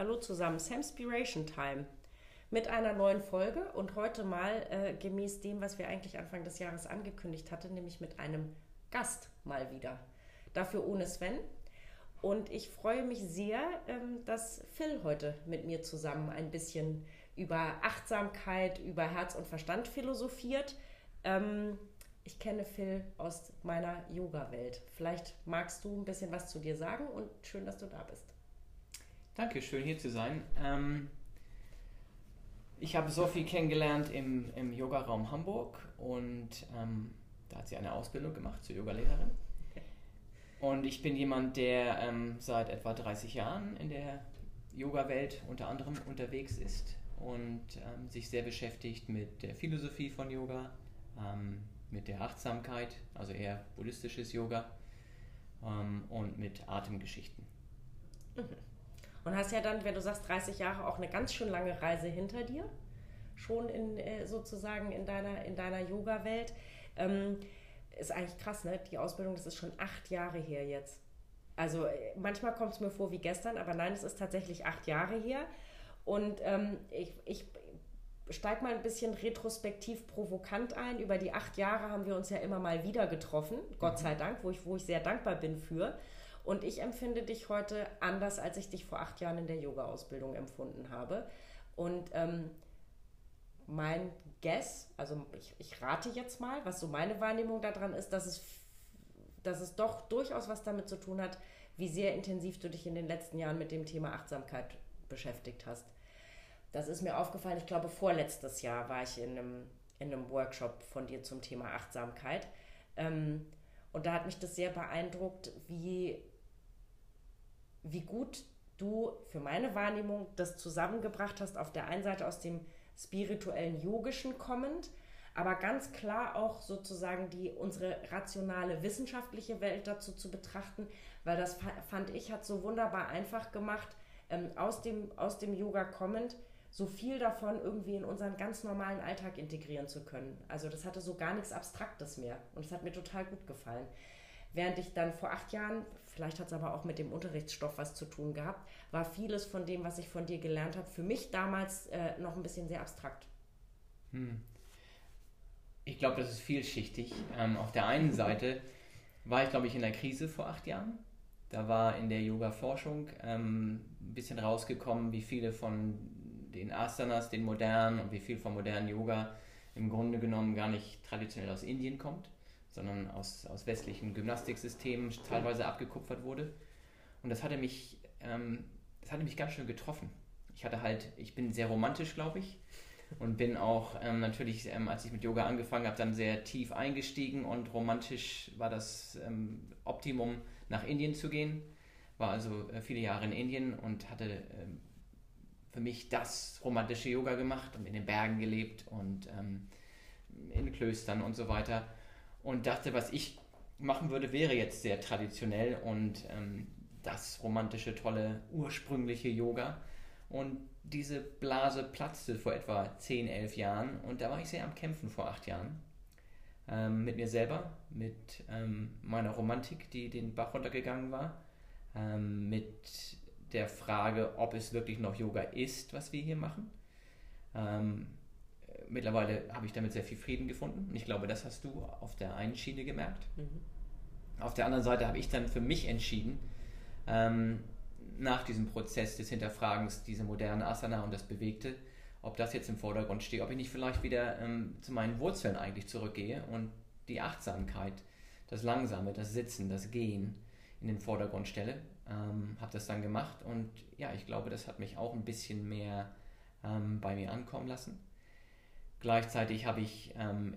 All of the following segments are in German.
Hallo zusammen, Samspiration Time mit einer neuen Folge und heute mal äh, gemäß dem, was wir eigentlich Anfang des Jahres angekündigt hatten, nämlich mit einem Gast mal wieder. Dafür ohne Sven. Und ich freue mich sehr, ähm, dass Phil heute mit mir zusammen ein bisschen über Achtsamkeit, über Herz und Verstand philosophiert. Ähm, ich kenne Phil aus meiner Yoga-Welt. Vielleicht magst du ein bisschen was zu dir sagen und schön, dass du da bist. Danke, schön hier zu sein. Ähm, ich habe Sophie kennengelernt im, im Yogaraum Hamburg und ähm, da hat sie eine Ausbildung gemacht zur Yogalehrerin. Und ich bin jemand, der ähm, seit etwa 30 Jahren in der Yoga-Welt unter anderem unterwegs ist und ähm, sich sehr beschäftigt mit der Philosophie von Yoga, ähm, mit der Achtsamkeit, also eher buddhistisches Yoga ähm, und mit Atemgeschichten. Mhm. Und hast ja dann, wenn du sagst 30 Jahre, auch eine ganz schön lange Reise hinter dir, schon in, äh, sozusagen in deiner, in deiner Yoga-Welt. Ähm, ist eigentlich krass, ne? Die Ausbildung, das ist schon acht Jahre her jetzt. Also äh, manchmal kommt es mir vor wie gestern, aber nein, es ist tatsächlich acht Jahre her. Und ähm, ich, ich steige mal ein bisschen retrospektiv provokant ein. Über die acht Jahre haben wir uns ja immer mal wieder getroffen, Gott sei Dank, wo ich, wo ich sehr dankbar bin für. Und ich empfinde dich heute anders, als ich dich vor acht Jahren in der Yoga-Ausbildung empfunden habe. Und ähm, mein Guess, also ich, ich rate jetzt mal, was so meine Wahrnehmung daran ist, dass es, dass es doch durchaus was damit zu tun hat, wie sehr intensiv du dich in den letzten Jahren mit dem Thema Achtsamkeit beschäftigt hast. Das ist mir aufgefallen, ich glaube, vorletztes Jahr war ich in einem, in einem Workshop von dir zum Thema Achtsamkeit. Ähm, und da hat mich das sehr beeindruckt, wie wie gut du für meine Wahrnehmung das zusammengebracht hast, auf der einen Seite aus dem spirituellen Yogischen kommend, aber ganz klar auch sozusagen die unsere rationale wissenschaftliche Welt dazu zu betrachten, weil das fand ich hat so wunderbar einfach gemacht, ähm, aus, dem, aus dem Yoga kommend, so viel davon irgendwie in unseren ganz normalen Alltag integrieren zu können. Also das hatte so gar nichts Abstraktes mehr und es hat mir total gut gefallen. Während ich dann vor acht Jahren, vielleicht hat es aber auch mit dem Unterrichtsstoff was zu tun gehabt, war vieles von dem, was ich von dir gelernt habe, für mich damals äh, noch ein bisschen sehr abstrakt. Hm. Ich glaube, das ist vielschichtig. Ähm, auf der einen Seite war ich, glaube ich, in der Krise vor acht Jahren. Da war in der Yoga-Forschung ähm, ein bisschen rausgekommen, wie viele von den Asanas, den modernen und wie viel vom modernen Yoga im Grunde genommen gar nicht traditionell aus Indien kommt sondern aus, aus westlichen Gymnastiksystemen teilweise abgekupfert wurde. Und das hatte mich, ähm, das hatte mich ganz schön getroffen. Ich hatte halt, ich bin sehr romantisch, glaube ich, und bin auch ähm, natürlich, ähm, als ich mit Yoga angefangen habe, dann sehr tief eingestiegen und romantisch war das ähm, Optimum, nach Indien zu gehen. War also äh, viele Jahre in Indien und hatte ähm, für mich das romantische Yoga gemacht und in den Bergen gelebt und ähm, in Klöstern und so weiter und dachte, was ich machen würde, wäre jetzt sehr traditionell und ähm, das romantische, tolle, ursprüngliche Yoga. Und diese Blase platzte vor etwa 10, 11 Jahren und da war ich sehr am Kämpfen vor 8 Jahren. Ähm, mit mir selber, mit ähm, meiner Romantik, die den Bach runtergegangen war, ähm, mit der Frage, ob es wirklich noch Yoga ist, was wir hier machen. Mittlerweile habe ich damit sehr viel Frieden gefunden. Und ich glaube, das hast du auf der einen Schiene gemerkt. Mhm. Auf der anderen Seite habe ich dann für mich entschieden, ähm, nach diesem Prozess des Hinterfragens, diese moderne Asana und das Bewegte, ob das jetzt im Vordergrund steht, ob ich nicht vielleicht wieder ähm, zu meinen Wurzeln eigentlich zurückgehe und die Achtsamkeit, das Langsame, das Sitzen, das Gehen in den Vordergrund stelle. Ähm, habe das dann gemacht und ja, ich glaube, das hat mich auch ein bisschen mehr ähm, bei mir ankommen lassen. Gleichzeitig habe ich ähm,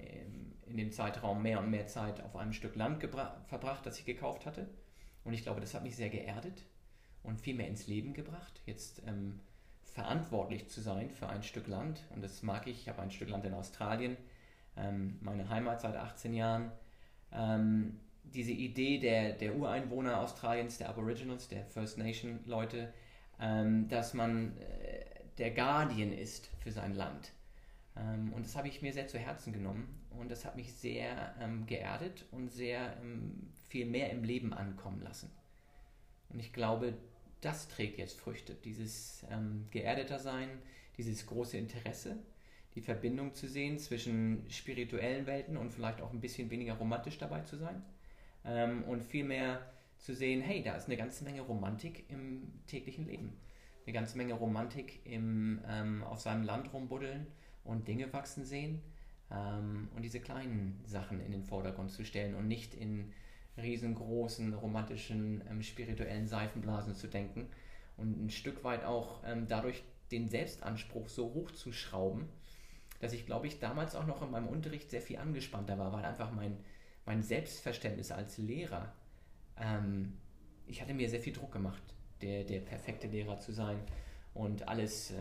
in dem Zeitraum mehr und mehr Zeit auf einem Stück Land verbracht, das ich gekauft hatte. Und ich glaube, das hat mich sehr geerdet und viel mehr ins Leben gebracht, jetzt ähm, verantwortlich zu sein für ein Stück Land. Und das mag ich. Ich habe ein Stück Land in Australien, ähm, meine Heimat seit 18 Jahren. Ähm, diese Idee der, der Ureinwohner Australiens, der Aboriginals, der First Nation Leute, ähm, dass man äh, der Guardian ist für sein Land ähm, und das habe ich mir sehr zu Herzen genommen. Und das hat mich sehr ähm, geerdet und sehr ähm, viel mehr im Leben ankommen lassen. Und ich glaube, das trägt jetzt Früchte, dieses ähm, geerdeter Sein, dieses große Interesse, die Verbindung zu sehen zwischen spirituellen Welten und vielleicht auch ein bisschen weniger romantisch dabei zu sein. Ähm, und vielmehr zu sehen, hey, da ist eine ganze Menge Romantik im täglichen Leben, eine ganze Menge Romantik im ähm, auf seinem Land rumbuddeln und Dinge wachsen sehen ähm, und diese kleinen Sachen in den Vordergrund zu stellen und nicht in riesengroßen romantischen ähm, spirituellen Seifenblasen zu denken und ein Stück weit auch ähm, dadurch den Selbstanspruch so hoch zu schrauben, dass ich glaube ich damals auch noch in meinem Unterricht sehr viel angespannter war, weil einfach mein, mein Selbstverständnis als Lehrer, ähm, ich hatte mir sehr viel Druck gemacht, der, der perfekte Lehrer zu sein und alles äh,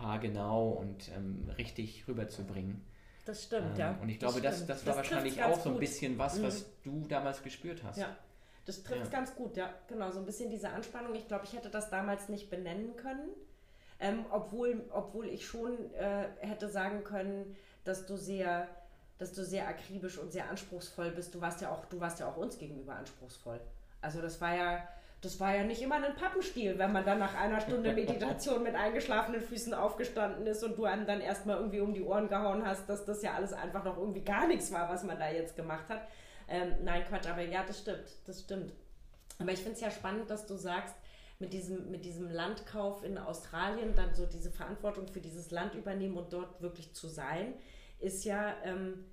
haargenau und ähm, richtig rüberzubringen. Das stimmt, ähm, ja. Und ich glaube, das, das, das war wahrscheinlich auch so ein bisschen was, mhm. was du damals gespürt hast. Ja, das trifft ja. ganz gut, ja. Genau, so ein bisschen diese Anspannung. Ich glaube, ich hätte das damals nicht benennen können. Ähm, obwohl, obwohl ich schon äh, hätte sagen können, dass du sehr dass du sehr akribisch und sehr anspruchsvoll bist. Du warst ja auch, du warst ja auch uns gegenüber anspruchsvoll. Also das war ja, das war ja nicht immer ein Pappenstiel, wenn man dann nach einer Stunde Meditation mit eingeschlafenen Füßen aufgestanden ist und du einem dann erstmal irgendwie um die Ohren gehauen hast, dass das ja alles einfach noch irgendwie gar nichts war, was man da jetzt gemacht hat. Ähm, nein, Quatsch, aber ja, das stimmt, das stimmt. Aber ich finde es ja spannend, dass du sagst, mit diesem, mit diesem Landkauf in Australien dann so diese Verantwortung für dieses Land übernehmen und dort wirklich zu sein, ist ja, ähm,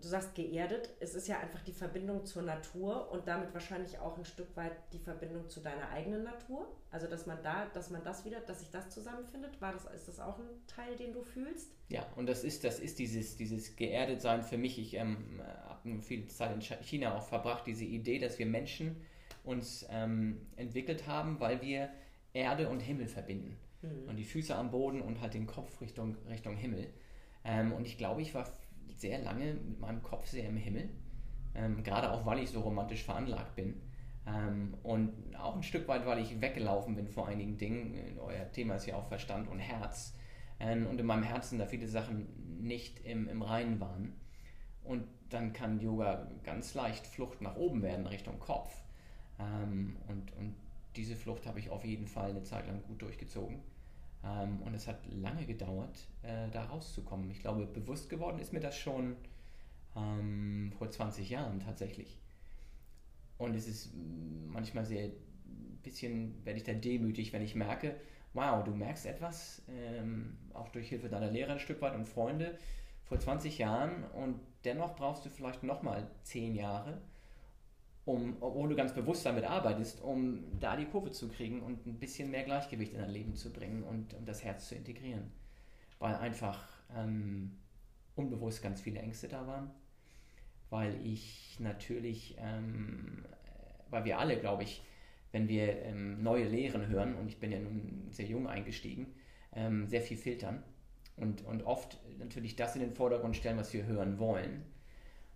du sagst geerdet, es ist ja einfach die Verbindung zur Natur und damit wahrscheinlich auch ein Stück weit die Verbindung zu deiner eigenen Natur. Also dass man da, dass man das wieder, dass sich das zusammenfindet, war das, ist das auch ein Teil, den du fühlst? Ja, und das ist, das ist dieses, dieses geerdet sein für mich. Ich ähm, habe viel Zeit in China auch verbracht, diese Idee, dass wir Menschen uns ähm, entwickelt haben, weil wir Erde und Himmel verbinden. Mhm. Und die Füße am Boden und halt den Kopf Richtung, Richtung Himmel. Ähm, und ich glaube, ich war sehr lange mit meinem Kopf sehr im Himmel. Ähm, gerade auch, weil ich so romantisch veranlagt bin. Ähm, und auch ein Stück weit, weil ich weggelaufen bin vor einigen Dingen. Euer Thema ist ja auch Verstand und Herz. Ähm, und in meinem Herzen da viele Sachen nicht im, im Reinen waren. Und dann kann Yoga ganz leicht Flucht nach oben werden, Richtung Kopf. Ähm, und, und diese Flucht habe ich auf jeden Fall eine Zeit lang gut durchgezogen. Ähm, und es hat lange gedauert, äh, da rauszukommen. Ich glaube, bewusst geworden ist mir das schon ähm, vor 20 Jahren tatsächlich. Und es ist manchmal sehr, ein bisschen werde ich da demütig, wenn ich merke, wow, du merkst etwas, ähm, auch durch Hilfe deiner Lehrer ein Stück weit und Freunde, vor 20 Jahren und dennoch brauchst du vielleicht nochmal 10 Jahre, um, obwohl du ganz bewusst damit arbeitest, um da die Kurve zu kriegen und ein bisschen mehr Gleichgewicht in dein Leben zu bringen und, und das Herz zu integrieren. Weil einfach ähm, unbewusst ganz viele Ängste da waren. Weil ich natürlich, ähm, weil wir alle, glaube ich, wenn wir ähm, neue Lehren hören, und ich bin ja nun sehr jung eingestiegen, ähm, sehr viel filtern und, und oft natürlich das in den Vordergrund stellen, was wir hören wollen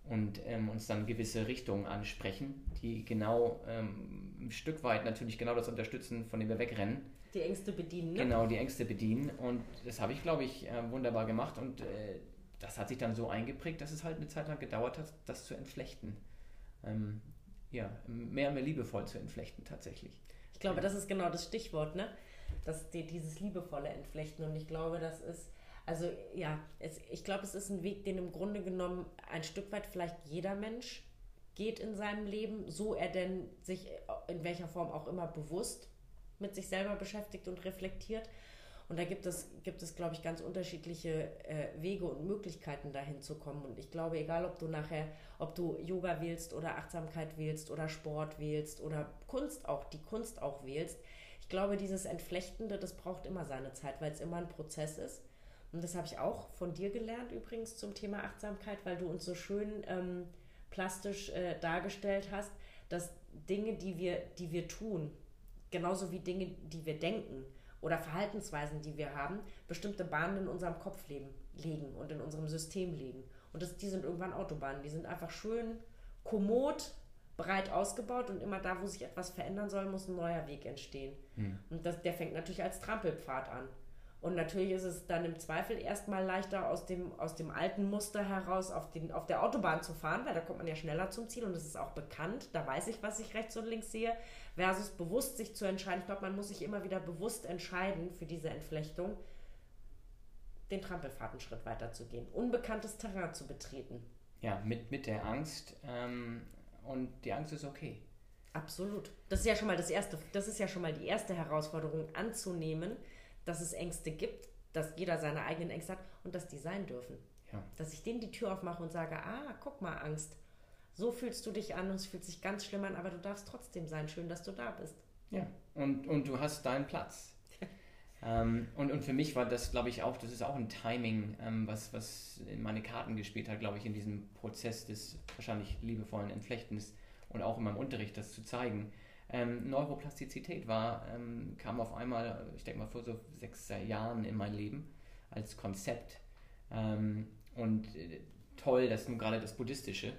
und ähm, uns dann gewisse Richtungen ansprechen, die genau ähm, ein Stück weit natürlich genau das unterstützen, von dem wir wegrennen. Die Ängste bedienen. Ne? Genau, die Ängste bedienen. Und das habe ich, glaube ich, äh, wunderbar gemacht. Und äh, das hat sich dann so eingeprägt, dass es halt eine Zeit lang gedauert hat, das zu entflechten. Ähm, ja, mehr und mehr liebevoll zu entflechten tatsächlich. Ich glaube, das ist genau das Stichwort, ne? Das, die, dieses liebevolle Entflechten. Und ich glaube, das ist also ja, es, ich glaube, es ist ein Weg, den im Grunde genommen ein Stück weit vielleicht jeder Mensch geht in seinem Leben, so er denn sich in welcher Form auch immer bewusst mit sich selber beschäftigt und reflektiert. Und da gibt es, gibt es glaube ich, ganz unterschiedliche äh, Wege und Möglichkeiten, dahin zu kommen. Und ich glaube, egal ob du nachher, ob du Yoga wählst oder Achtsamkeit wählst oder Sport wählst oder Kunst auch, die Kunst auch wählst, ich glaube, dieses Entflechtende, das braucht immer seine Zeit, weil es immer ein Prozess ist. Und das habe ich auch von dir gelernt übrigens zum Thema Achtsamkeit, weil du uns so schön ähm, plastisch äh, dargestellt hast, dass Dinge, die wir, die wir tun, genauso wie Dinge, die wir denken oder Verhaltensweisen, die wir haben, bestimmte Bahnen in unserem Kopf leben, legen und in unserem System legen. Und das, die sind irgendwann Autobahnen. Die sind einfach schön kommod, breit ausgebaut und immer da, wo sich etwas verändern soll, muss ein neuer Weg entstehen. Hm. Und das, der fängt natürlich als Trampelpfad an. Und natürlich ist es dann im Zweifel erstmal leichter, aus dem, aus dem alten Muster heraus auf, den, auf der Autobahn zu fahren, weil da kommt man ja schneller zum Ziel und es ist auch bekannt. Da weiß ich, was ich rechts und links sehe, versus bewusst sich zu entscheiden. Ich glaube, man muss sich immer wieder bewusst entscheiden für diese Entflechtung, den Trampelfahrtenschritt weiterzugehen, unbekanntes Terrain zu betreten. Ja, mit, mit der Angst. Ähm, und die Angst ist okay. Absolut. Das ist ja schon mal das erste, das ist ja schon mal die erste Herausforderung anzunehmen dass es Ängste gibt, dass jeder seine eigenen Ängste hat und dass die sein dürfen. Ja. Dass ich denen die Tür aufmache und sage, ah, guck mal, Angst. So fühlst du dich an und es fühlt sich ganz schlimm an, aber du darfst trotzdem sein. Schön, dass du da bist. Ja, und, und du hast deinen Platz. ähm, und, und für mich war das, glaube ich, auch, das ist auch ein Timing, ähm, was, was in meine Karten gespielt hat, glaube ich, in diesem Prozess des wahrscheinlich liebevollen Entflechtens und auch in meinem Unterricht das zu zeigen. Ähm, Neuroplastizität war, ähm, kam auf einmal, ich denke mal vor so sechs Jahren in mein Leben als Konzept. Ähm, und äh, toll, dass nun gerade das Buddhistische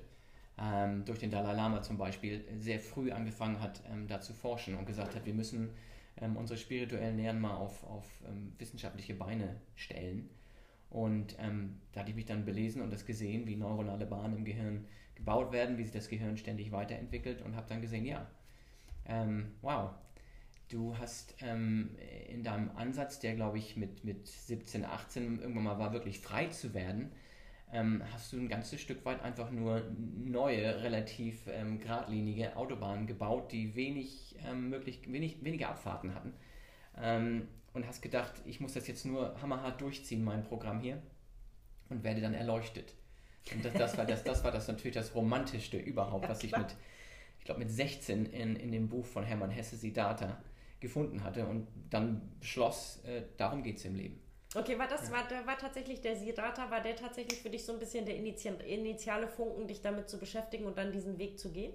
ähm, durch den Dalai Lama zum Beispiel sehr früh angefangen hat, ähm, da zu forschen und gesagt hat, wir müssen ähm, unsere spirituellen Lehren mal auf, auf wissenschaftliche Beine stellen. Und da hatte ich mich dann belesen und das gesehen, wie neuronale Bahnen im Gehirn gebaut werden, wie sich das Gehirn ständig weiterentwickelt und habe dann gesehen, ja, ähm, wow, du hast ähm, in deinem Ansatz, der glaube ich mit, mit 17, 18 irgendwann mal war, wirklich frei zu werden, ähm, hast du ein ganzes Stück weit einfach nur neue, relativ ähm, geradlinige Autobahnen gebaut, die wenig, ähm, möglich, wenig, wenige Abfahrten hatten. Ähm, und hast gedacht, ich muss das jetzt nur hammerhart durchziehen, mein Programm hier, und werde dann erleuchtet. Und das, das, war, das, das war das natürlich das Romantischste überhaupt, ja, was ich mit glaube mit 16 in, in dem Buch von Hermann Hesse Siddhartha gefunden hatte und dann beschloss, äh, darum geht es im Leben. Okay, war das, ja. war, war tatsächlich der Siddhartha, war der tatsächlich für dich so ein bisschen der initiale Funken, dich damit zu beschäftigen und dann diesen Weg zu gehen?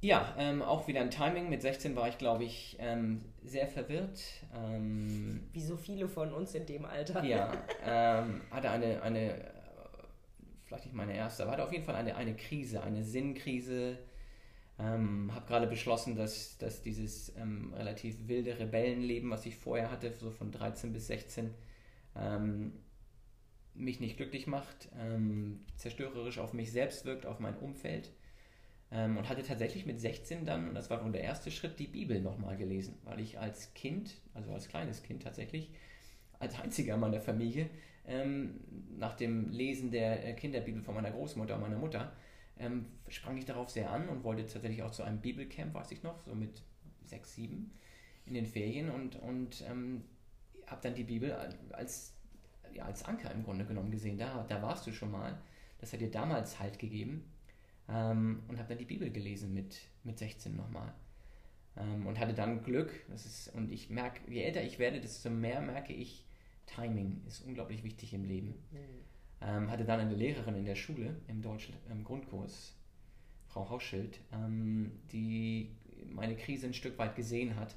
Ja, ähm, auch wieder ein Timing. Mit 16 war ich, glaube ich, ähm, sehr verwirrt. Ähm, Wie so viele von uns in dem Alter. Ja, ähm, hatte eine, eine, vielleicht nicht meine erste, aber hatte auf jeden Fall eine, eine Krise, eine Sinnkrise ähm, habe gerade beschlossen, dass, dass dieses ähm, relativ wilde Rebellenleben, was ich vorher hatte, so von 13 bis 16, ähm, mich nicht glücklich macht, ähm, zerstörerisch auf mich selbst wirkt, auf mein Umfeld. Ähm, und hatte tatsächlich mit 16 dann, das war nun der erste Schritt, die Bibel nochmal gelesen, weil ich als Kind, also als kleines Kind tatsächlich, als einziger meiner Familie, ähm, nach dem Lesen der äh, Kinderbibel von meiner Großmutter und meiner Mutter, ähm, sprang ich darauf sehr an und wollte tatsächlich auch zu einem Bibelcamp, weiß ich noch, so mit sechs, sieben in den Ferien und, und ähm, habe dann die Bibel als, ja, als Anker im Grunde genommen gesehen. Da, da warst du schon mal. Das hat dir damals Halt gegeben. Ähm, und habe dann die Bibel gelesen mit, mit 16 nochmal. Ähm, und hatte dann Glück. Das ist, und ich merke, je älter ich werde, desto mehr merke ich, Timing ist unglaublich wichtig im Leben. Mhm. Ähm, hatte dann eine Lehrerin in der Schule im Deutsch im Grundkurs, Frau Hauschild, ähm, die meine Krise ein Stück weit gesehen hat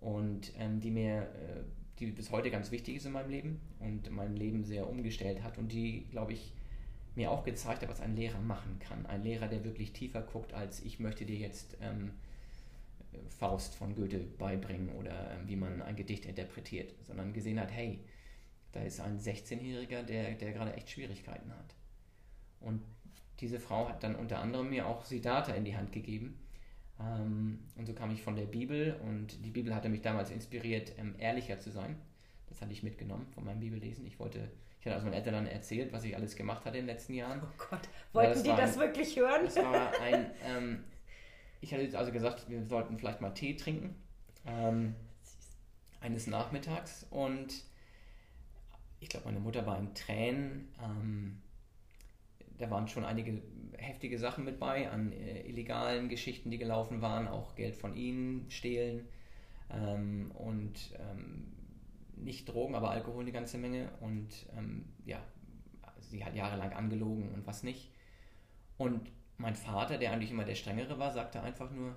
und ähm, die mir, äh, die bis heute ganz wichtig ist in meinem Leben und mein Leben sehr umgestellt hat und die, glaube ich, mir auch gezeigt hat, was ein Lehrer machen kann. Ein Lehrer, der wirklich tiefer guckt, als ich möchte dir jetzt ähm, Faust von Goethe beibringen oder ähm, wie man ein Gedicht interpretiert, sondern gesehen hat, hey, da ist ein 16-Jähriger, der, der gerade echt Schwierigkeiten hat. Und diese Frau hat dann unter anderem mir auch Siddhartha in die Hand gegeben. Ähm, und so kam ich von der Bibel und die Bibel hatte mich damals inspiriert, ähm, ehrlicher zu sein. Das hatte ich mitgenommen von meinem Bibellesen. Ich wollte, ich hatte also meinen Eltern dann erzählt, was ich alles gemacht hatte in den letzten Jahren. Oh Gott, wollten das die das ein, wirklich hören? Das war ein, ähm, ich hatte also gesagt, wir sollten vielleicht mal Tee trinken. Ähm, eines Nachmittags und ich glaube, meine Mutter war in Tränen. Ähm, da waren schon einige heftige Sachen mit bei, an äh, illegalen Geschichten, die gelaufen waren, auch Geld von ihnen stehlen ähm, und ähm, nicht Drogen, aber Alkohol eine ganze Menge und ähm, ja, sie hat jahrelang angelogen und was nicht. Und mein Vater, der eigentlich immer der Strengere war, sagte einfach nur,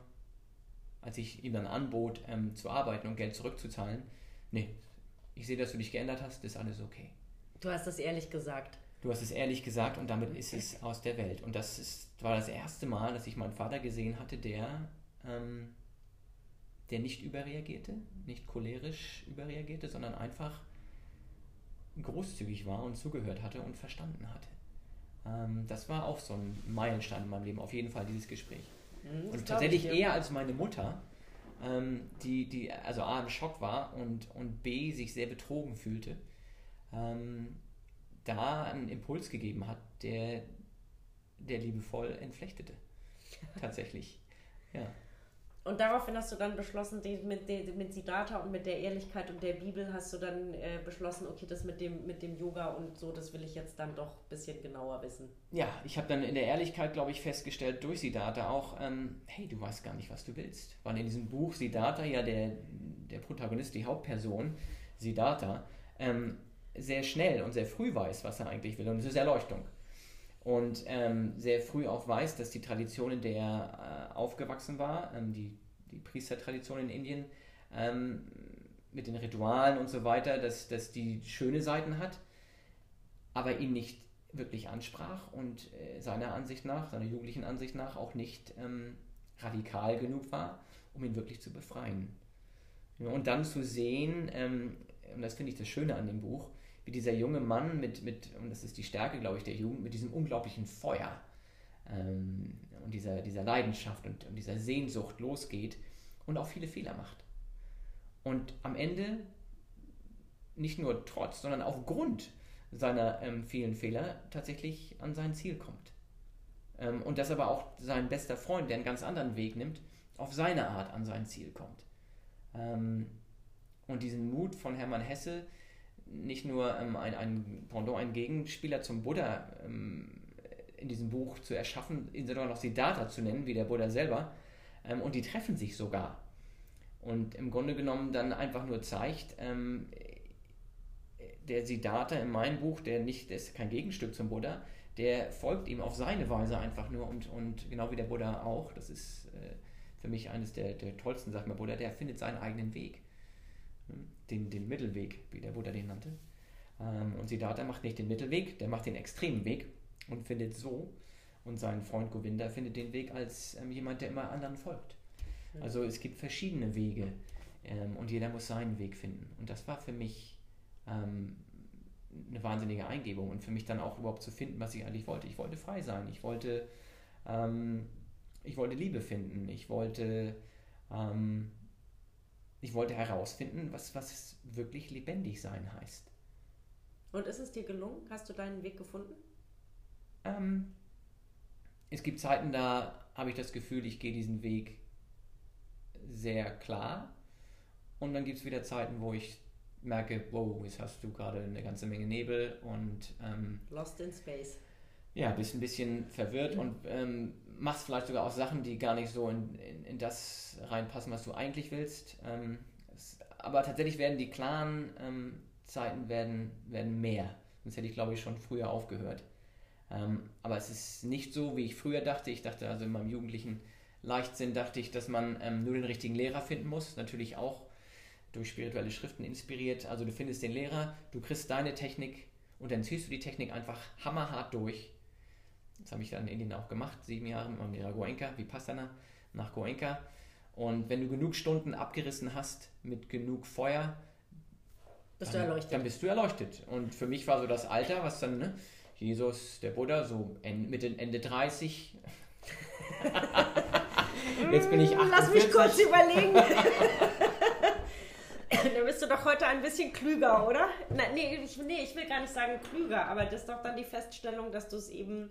als ich ihm dann anbot, ähm, zu arbeiten und Geld zurückzuzahlen, nee, ich sehe, dass du dich geändert hast, ist alles okay. Du hast das ehrlich gesagt. Du hast es ehrlich gesagt und damit ist es aus der Welt. Und das ist, war das erste Mal, dass ich meinen Vater gesehen hatte, der ähm, der nicht überreagierte, nicht cholerisch überreagierte, sondern einfach großzügig war und zugehört hatte und verstanden hatte. Ähm, das war auch so ein Meilenstein in meinem Leben, auf jeden Fall dieses Gespräch. Mhm, und tatsächlich eher als meine Mutter, ähm, die, die also A im Schock war und, und B sich sehr betrogen fühlte, ähm, da einen Impuls gegeben hat, der, der liebevoll entflechtete. Tatsächlich. Ja. Und daraufhin hast du dann beschlossen, die, mit, die, mit Siddhartha und mit der Ehrlichkeit und der Bibel hast du dann äh, beschlossen, okay, das mit dem, mit dem Yoga und so, das will ich jetzt dann doch ein bisschen genauer wissen. Ja, ich habe dann in der Ehrlichkeit, glaube ich, festgestellt durch Siddhartha auch, ähm, hey, du weißt gar nicht, was du willst. Weil in diesem Buch Siddhartha ja der, der Protagonist, die Hauptperson, Siddhartha, ähm, sehr schnell und sehr früh weiß, was er eigentlich will. Und es ist Erleuchtung und ähm, sehr früh auch weiß, dass die Tradition, in der er äh, aufgewachsen war, ähm, die, die Priestertradition in Indien, ähm, mit den Ritualen und so weiter, dass, dass die schöne Seiten hat, aber ihn nicht wirklich ansprach und äh, seiner Ansicht nach, seiner jugendlichen Ansicht nach auch nicht ähm, radikal genug war, um ihn wirklich zu befreien. Ja, und dann zu sehen, ähm, und das finde ich das Schöne an dem Buch, wie dieser junge Mann mit, mit, und das ist die Stärke, glaube ich, der Jugend, mit diesem unglaublichen Feuer ähm, und dieser, dieser Leidenschaft und, und dieser Sehnsucht losgeht und auch viele Fehler macht. Und am Ende nicht nur trotz, sondern aufgrund seiner ähm, vielen Fehler tatsächlich an sein Ziel kommt. Ähm, und dass aber auch sein bester Freund, der einen ganz anderen Weg nimmt, auf seine Art an sein Ziel kommt. Ähm, und diesen Mut von Hermann Hesse, nicht nur ähm, ein, ein Pendant, ein Gegenspieler zum Buddha ähm, in diesem Buch zu erschaffen, sogar noch Siddhartha zu nennen, wie der Buddha selber. Ähm, und die treffen sich sogar. Und im Grunde genommen dann einfach nur zeigt, ähm, der Siddhartha in meinem Buch, der nicht, der ist kein Gegenstück zum Buddha, der folgt ihm auf seine Weise einfach nur und, und genau wie der Buddha auch, das ist äh, für mich eines der, der tollsten Sachen bei Buddha, der findet seinen eigenen Weg den, den Mittelweg, wie der Buddha den nannte. Ähm, und Siddhartha macht nicht den Mittelweg, der macht den extremen Weg und findet so. Und sein Freund Govinda findet den Weg als ähm, jemand, der immer anderen folgt. Also es gibt verschiedene Wege ähm, und jeder muss seinen Weg finden. Und das war für mich ähm, eine wahnsinnige Eingebung und für mich dann auch überhaupt zu finden, was ich eigentlich wollte. Ich wollte frei sein, ich wollte, ähm, ich wollte Liebe finden, ich wollte ähm, ich wollte herausfinden, was, was wirklich lebendig sein heißt. Und ist es dir gelungen? Hast du deinen Weg gefunden? Ähm, es gibt Zeiten, da habe ich das Gefühl, ich gehe diesen Weg sehr klar. Und dann gibt es wieder Zeiten, wo ich merke, wow, jetzt hast du gerade eine ganze Menge Nebel und ähm, Lost in Space. Ja, bist ein bisschen verwirrt und ähm, machst vielleicht sogar auch Sachen, die gar nicht so in, in, in das reinpassen, was du eigentlich willst. Ähm, es, aber tatsächlich werden die klaren ähm, Zeiten werden, werden mehr. Sonst hätte ich, glaube ich, schon früher aufgehört. Ähm, aber es ist nicht so, wie ich früher dachte. Ich dachte also in meinem jugendlichen Leichtsinn, dachte ich, dass man ähm, nur den richtigen Lehrer finden muss. Natürlich auch durch spirituelle Schriften inspiriert. Also du findest den Lehrer, du kriegst deine Technik und dann ziehst du die Technik einfach hammerhart durch das habe ich dann in Indien auch gemacht, sieben Jahre mit Lehrer Goenka, Vipassana, nach Goenka. Und wenn du genug Stunden abgerissen hast mit genug Feuer, bist dann, du erleuchtet. Dann bist du erleuchtet. Und für mich war so das Alter, was dann, ne, Jesus, der Buddha, so Mitte, Ende 30. Jetzt bin ich 48. Lass mich kurz überlegen. da bist du doch heute ein bisschen klüger, oder? Na, nee, ich, nee, ich will gar nicht sagen klüger, aber das ist doch dann die Feststellung, dass du es eben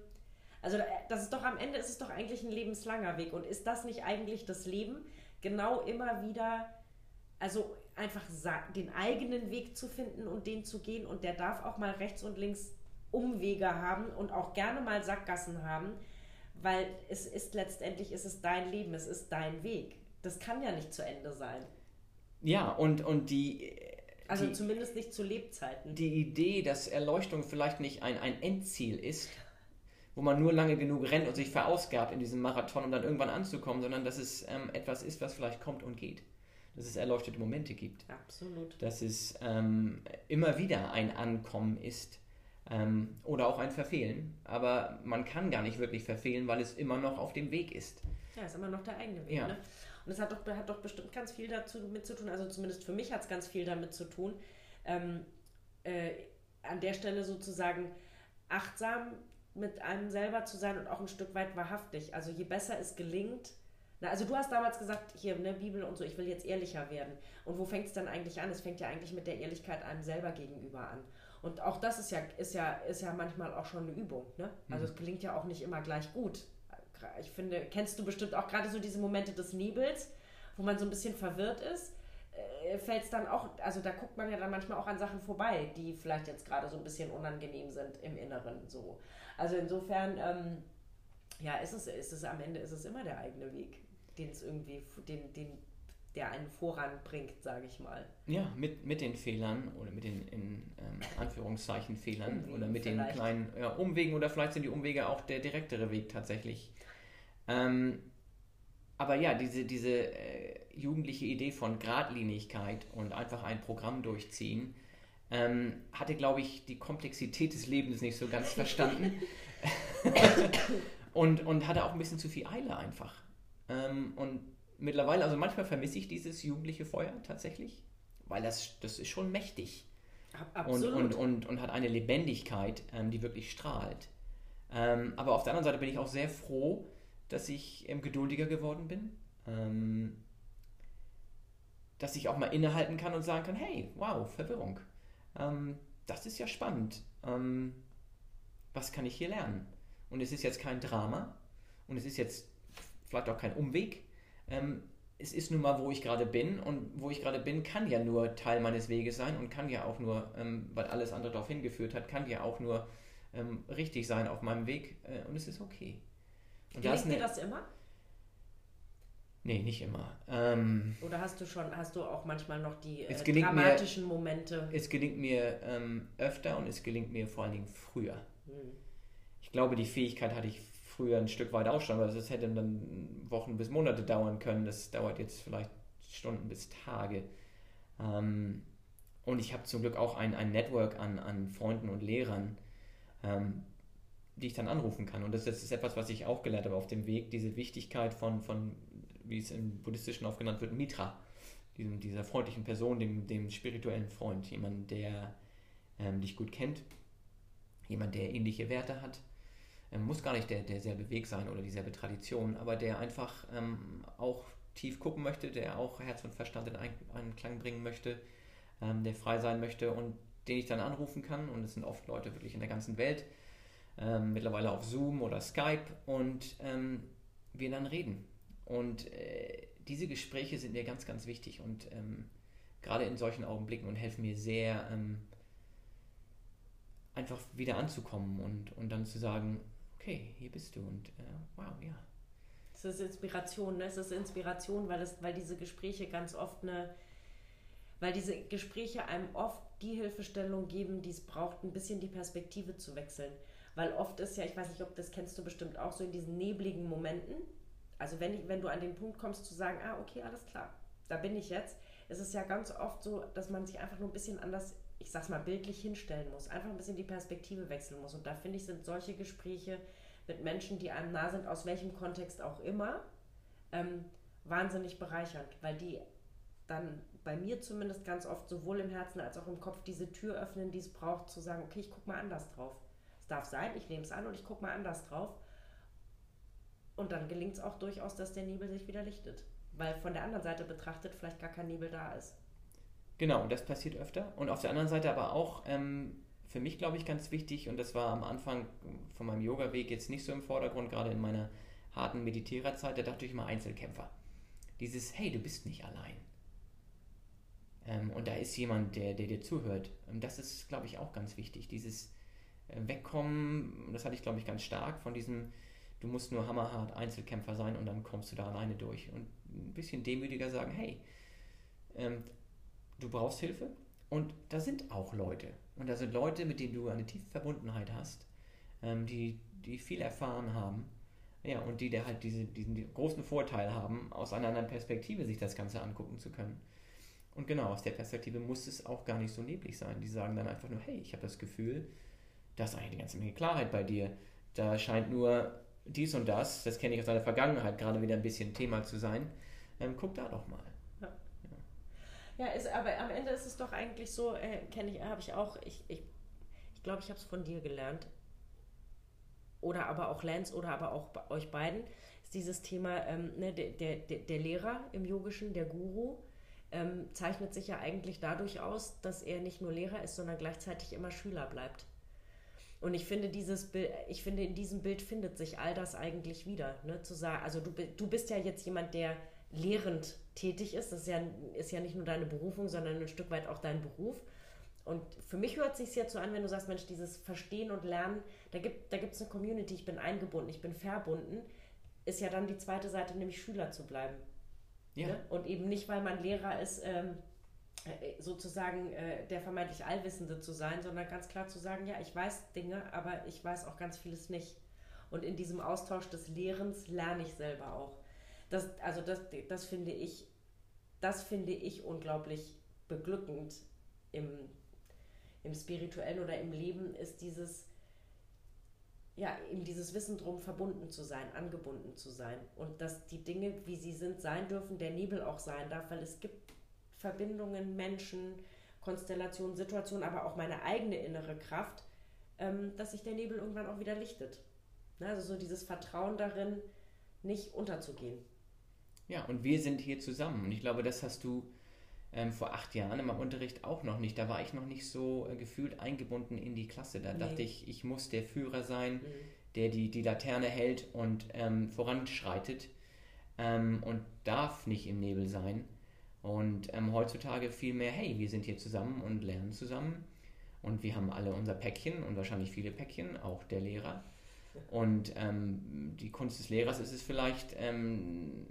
also das ist doch am Ende ist es doch eigentlich ein lebenslanger Weg. Und ist das nicht eigentlich das Leben? Genau immer wieder, also einfach den eigenen Weg zu finden und den zu gehen. Und der darf auch mal rechts und links Umwege haben und auch gerne mal Sackgassen haben, weil es ist letztendlich ist es dein Leben, es ist dein Weg. Das kann ja nicht zu Ende sein. Ja, und, und die. Also die, zumindest nicht zu Lebzeiten. Die Idee, dass Erleuchtung vielleicht nicht ein, ein Endziel ist, wo man nur lange genug rennt und sich verausgabt in diesem Marathon, um dann irgendwann anzukommen, sondern dass es ähm, etwas ist, was vielleicht kommt und geht. Dass es erleuchtete Momente gibt. Absolut. Dass es ähm, immer wieder ein Ankommen ist ähm, oder auch ein Verfehlen. Aber man kann gar nicht wirklich verfehlen, weil es immer noch auf dem Weg ist. Ja, ist immer noch der eigene Weg. Ja. Ne? Und es hat doch, hat doch bestimmt ganz viel dazu mit zu tun, also zumindest für mich hat es ganz viel damit zu tun, ähm, äh, an der Stelle sozusagen achtsam mit einem selber zu sein und auch ein Stück weit wahrhaftig. Also je besser es gelingt, na, also du hast damals gesagt, hier, ne, Bibel und so, ich will jetzt ehrlicher werden. Und wo fängt es dann eigentlich an? Es fängt ja eigentlich mit der Ehrlichkeit einem selber gegenüber an. Und auch das ist ja, ist ja, ist ja manchmal auch schon eine Übung. Ne? Also mhm. es gelingt ja auch nicht immer gleich gut. Ich finde, kennst du bestimmt auch gerade so diese Momente des Nebels, wo man so ein bisschen verwirrt ist, fällt es dann auch, also da guckt man ja dann manchmal auch an Sachen vorbei, die vielleicht jetzt gerade so ein bisschen unangenehm sind im Inneren. So. Also insofern, ähm, ja, ist es, ist es am Ende ist es immer der eigene Weg, den es irgendwie, den, den, der einen voranbringt, sage ich mal. Ja, mit, mit den Fehlern oder mit den in ähm, Anführungszeichen Fehlern Umwegen oder mit vielleicht. den kleinen ja, Umwegen oder vielleicht sind die Umwege auch der direktere Weg tatsächlich. Ähm, aber ja, diese, diese äh, jugendliche Idee von Gradlinigkeit und einfach ein Programm durchziehen, ähm, hatte, glaube ich, die Komplexität des Lebens nicht so ganz verstanden. und, und hatte auch ein bisschen zu viel Eile einfach. Ähm, und mittlerweile, also manchmal vermisse ich dieses jugendliche Feuer tatsächlich, weil das, das ist schon mächtig. Absolut. Und, und, und, und hat eine Lebendigkeit, ähm, die wirklich strahlt. Ähm, aber auf der anderen Seite bin ich auch sehr froh, dass ich ähm, geduldiger geworden bin. Dass ich auch mal innehalten kann und sagen kann, hey, wow, Verwirrung. Ähm, das ist ja spannend. Ähm, was kann ich hier lernen? Und es ist jetzt kein Drama und es ist jetzt vielleicht auch kein Umweg. Ähm, es ist nun mal, wo ich gerade bin und wo ich gerade bin, kann ja nur Teil meines Weges sein und kann ja auch nur, ähm, weil alles andere darauf hingeführt hat, kann ja auch nur ähm, richtig sein auf meinem Weg äh, und es ist okay. Und Gelingt dir das immer? Nee, nicht immer. Ähm, Oder hast du schon, hast du auch manchmal noch die äh, dramatischen mir, Momente? Es gelingt mir ähm, öfter und es gelingt mir vor allen Dingen früher. Hm. Ich glaube, die Fähigkeit hatte ich früher ein Stück weit auch schon, weil es hätte dann Wochen bis Monate dauern können. Das dauert jetzt vielleicht Stunden bis Tage. Ähm, und ich habe zum Glück auch ein, ein Network an, an Freunden und Lehrern, ähm, die ich dann anrufen kann. Und das, das, ist etwas, was ich auch gelernt habe auf dem Weg, diese Wichtigkeit von, von wie es im Buddhistischen oft genannt wird, Mitra, diesem, dieser freundlichen Person, dem, dem spirituellen Freund, jemand, der ähm, dich gut kennt, jemand, der ähnliche Werte hat. Ähm, muss gar nicht der, derselbe Weg sein oder dieselbe Tradition, aber der einfach ähm, auch tief gucken möchte, der auch Herz und Verstand in Einklang bringen möchte, ähm, der frei sein möchte und den ich dann anrufen kann. Und es sind oft Leute wirklich in der ganzen Welt, ähm, mittlerweile auf Zoom oder Skype und ähm, wir dann reden und äh, diese Gespräche sind mir ganz, ganz wichtig und ähm, gerade in solchen Augenblicken und helfen mir sehr, ähm, einfach wieder anzukommen und, und dann zu sagen, okay, hier bist du und äh, wow, ja. Es ist Inspiration, ne? Es ist Inspiration, weil, es, weil diese Gespräche ganz oft eine, weil diese Gespräche einem oft die Hilfestellung geben, die es braucht, ein bisschen die Perspektive zu wechseln. Weil oft ist ja, ich weiß nicht, ob das kennst du bestimmt auch so in diesen nebligen Momenten, also wenn, ich, wenn du an den Punkt kommst zu sagen, ah, okay, alles klar, da bin ich jetzt, ist es ja ganz oft so, dass man sich einfach nur ein bisschen anders, ich sag's mal, bildlich hinstellen muss, einfach ein bisschen die Perspektive wechseln muss. Und da finde ich, sind solche Gespräche mit Menschen, die einem nah sind, aus welchem Kontext auch immer, ähm, wahnsinnig bereichernd, weil die dann bei mir zumindest ganz oft sowohl im Herzen als auch im Kopf diese Tür öffnen, die es braucht, zu sagen, okay, ich guck mal anders drauf. Es darf sein, ich nehme es an und ich guck mal anders drauf. Und dann gelingt es auch durchaus, dass der Nebel sich wieder lichtet. Weil von der anderen Seite betrachtet vielleicht gar kein Nebel da ist. Genau, das passiert öfter. Und auf der anderen Seite aber auch ähm, für mich, glaube ich, ganz wichtig, und das war am Anfang von meinem Yoga-Weg jetzt nicht so im Vordergrund, gerade in meiner harten Meditiererzeit, da dachte ich immer Einzelkämpfer. Dieses, hey, du bist nicht allein. Ähm, und da ist jemand, der, der dir zuhört. Und das ist, glaube ich, auch ganz wichtig. Dieses äh, Wegkommen, das hatte ich, glaube ich, ganz stark von diesem, Du musst nur hammerhart Einzelkämpfer sein und dann kommst du da alleine durch. Und ein bisschen demütiger sagen, hey, ähm, du brauchst Hilfe und da sind auch Leute. Und da sind Leute, mit denen du eine tiefe Verbundenheit hast, ähm, die, die viel erfahren haben. Ja, und die, der halt diese, diesen großen Vorteil haben, aus einer anderen Perspektive sich das Ganze angucken zu können. Und genau, aus der Perspektive muss es auch gar nicht so neblig sein. Die sagen dann einfach nur, hey, ich habe das Gefühl, da ist eigentlich eine ganze Menge Klarheit bei dir. Da scheint nur dies und das, das kenne ich aus deiner Vergangenheit, gerade wieder ein bisschen Thema zu sein. ähm, guck da doch mal. Ja. Ja, ist, aber am Ende ist es doch eigentlich so, äh, kenne ich, habe ich auch, ich glaube, ich, ich, glaub, ich habe es von dir gelernt. Oder aber auch Lance oder aber auch bei euch beiden, ist dieses Thema, ähm, ne, der, der, der Lehrer im Yogischen, der Guru, ähm, zeichnet sich ja eigentlich dadurch aus, dass er nicht nur Lehrer ist, sondern gleichzeitig immer Schüler bleibt. Und ich finde, dieses Bild, ich finde, in diesem Bild findet sich all das eigentlich wieder. Ne? Zu sagen, also du, du bist ja jetzt jemand, der lehrend tätig ist. Das ist ja, ist ja nicht nur deine Berufung, sondern ein Stück weit auch dein Beruf. Und für mich hört es sich jetzt so an, wenn du sagst, Mensch, dieses Verstehen und Lernen, da gibt es da eine Community, ich bin eingebunden, ich bin verbunden, ist ja dann die zweite Seite, nämlich Schüler zu bleiben. Ja. Ne? Und eben nicht, weil man Lehrer ist, ähm, äh, sozusagen äh, der vermeintlich Allwissende zu sein, sondern ganz klar zu sagen, ja, ich weiß Dinge, aber ich weiß auch ganz vieles nicht. Und in diesem Austausch des Lehrens lerne ich selber auch. Das, also das, das finde ich, das finde ich unglaublich beglückend im, im spirituellen oder im Leben, ist dieses, ja, eben dieses Wissen drum, verbunden zu sein, angebunden zu sein. Und dass die Dinge, wie sie sind, sein dürfen, der Nebel auch sein darf, weil es gibt Verbindungen, Menschen, Konstellationen, Situationen, aber auch meine eigene innere Kraft, ähm, dass sich der Nebel irgendwann auch wieder lichtet. Ne? Also so dieses Vertrauen darin, nicht unterzugehen. Ja, und wir sind hier zusammen. Und ich glaube, das hast du ähm, vor acht Jahren in meinem Unterricht auch noch nicht. Da war ich noch nicht so äh, gefühlt eingebunden in die Klasse. Da nee. dachte ich, ich muss der Führer sein, mhm. der die, die Laterne hält und ähm, voranschreitet ähm, und darf nicht im Nebel sein. Und ähm, heutzutage vielmehr, hey, wir sind hier zusammen und lernen zusammen. Und wir haben alle unser Päckchen und wahrscheinlich viele Päckchen, auch der Lehrer. Und ähm, die Kunst des Lehrers ist es vielleicht, ähm,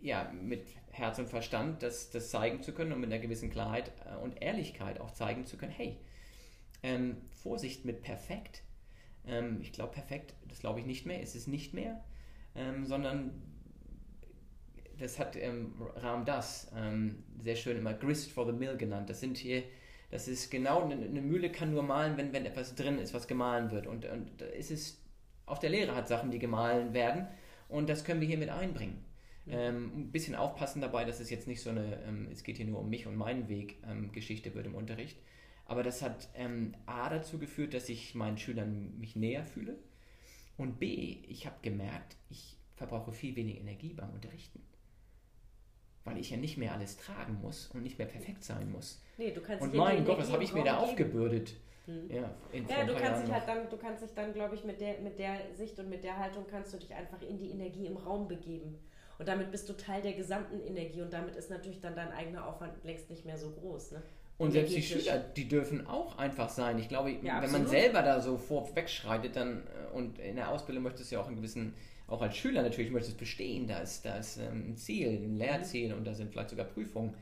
ja, mit Herz und Verstand das, das zeigen zu können und mit einer gewissen Klarheit äh, und Ehrlichkeit auch zeigen zu können, hey, ähm, Vorsicht mit perfekt. Ähm, ich glaube, perfekt, das glaube ich nicht mehr, ist es nicht mehr, ähm, sondern das hat ähm, Ram Das ähm, sehr schön immer Grist for the Mill genannt. Das sind hier, das ist genau, eine, eine Mühle kann nur malen, wenn, wenn etwas drin ist, was gemahlen wird. Und, und da ist es, auch der Lehrer hat Sachen, die gemahlen werden und das können wir hier mit einbringen. Mhm. Ähm, ein bisschen aufpassen dabei, dass es jetzt nicht so eine, ähm, es geht hier nur um mich und meinen Weg, ähm, Geschichte wird im Unterricht. Aber das hat ähm, A dazu geführt, dass ich meinen Schülern mich näher fühle. Und B, ich habe gemerkt, ich verbrauche viel weniger Energie beim Unterrichten weil ich ja nicht mehr alles tragen muss und nicht mehr perfekt sein muss. Nee, du kannst und mein Gott, was habe ich mir da aufgebürdet? Hm. Ja, ja du kannst dich halt dann, du kannst dich dann, glaube ich, mit der, mit der Sicht und mit der Haltung kannst du dich einfach in die Energie im Raum begeben. Und damit bist du Teil der gesamten Energie und damit ist natürlich dann dein eigener Aufwand längst nicht mehr so groß. Ne? Und selbst die Schüler, die dürfen auch einfach sein. Ich glaube, ja, wenn man selber da so vorwegschreitet, dann äh, und in der Ausbildung möchtest du ja auch einen gewissen auch als Schüler natürlich möchtest bestehen, da ist, da ähm, ein Ziel, ein Lehrziel und da sind vielleicht sogar Prüfungen.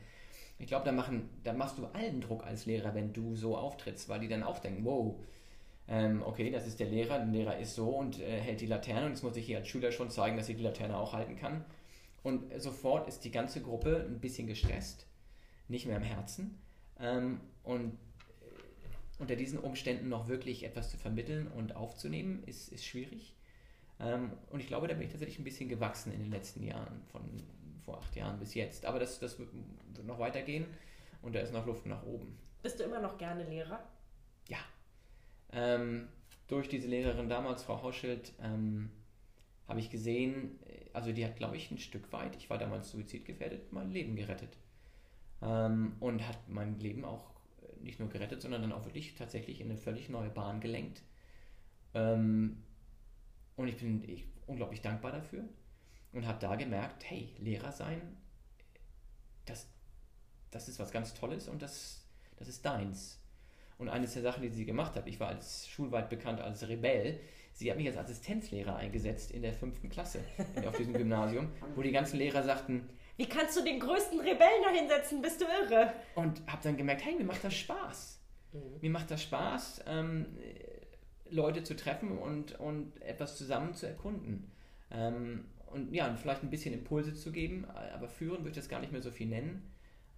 Ich glaube, da, da machst du allen Druck als Lehrer, wenn du so auftrittst, weil die dann auch denken, wow, ähm, okay, das ist der Lehrer, der Lehrer ist so und äh, hält die Laterne und jetzt muss ich hier als Schüler schon zeigen, dass ich die Laterne auch halten kann. Und sofort ist die ganze Gruppe ein bisschen gestresst, nicht mehr im Herzen. Ähm, und äh, unter diesen Umständen noch wirklich etwas zu vermitteln und aufzunehmen, ist, ist schwierig. Ähm, und ich glaube, da bin ich tatsächlich ein bisschen gewachsen in den letzten Jahren, von vor acht Jahren bis jetzt. Aber das, das wird noch weitergehen und da ist noch Luft nach oben. Bist du immer noch gerne Lehrer? Ja. Ähm, durch diese Lehrerin damals, Frau Hauschild, ähm, habe ich gesehen, also die hat, glaube ich, ein Stück weit, ich war damals suizidgefährdet, mein Leben gerettet. Ähm, und hat mein Leben auch nicht nur gerettet, sondern dann auch wirklich tatsächlich in eine völlig neue Bahn gelenkt. Ähm, und ich bin ich, unglaublich dankbar dafür und habe da gemerkt, hey, Lehrer sein, das, das ist was ganz Tolles und das, das ist deins. Und eines der Sachen, die sie gemacht hat, ich war als schulweit bekannt als Rebell, sie hat mich als Assistenzlehrer eingesetzt in der fünften Klasse auf diesem Gymnasium, wo die ganzen Lehrer sagten, wie kannst du den größten Rebellen da hinsetzen? Bist du irre? Und habe dann gemerkt, hey, mir macht das Spaß. Mhm. Mir macht das Spaß, ähm, Leute zu treffen und, und etwas zusammen zu erkunden. Ähm, und ja, und vielleicht ein bisschen Impulse zu geben, aber führen würde ich das gar nicht mehr so viel nennen.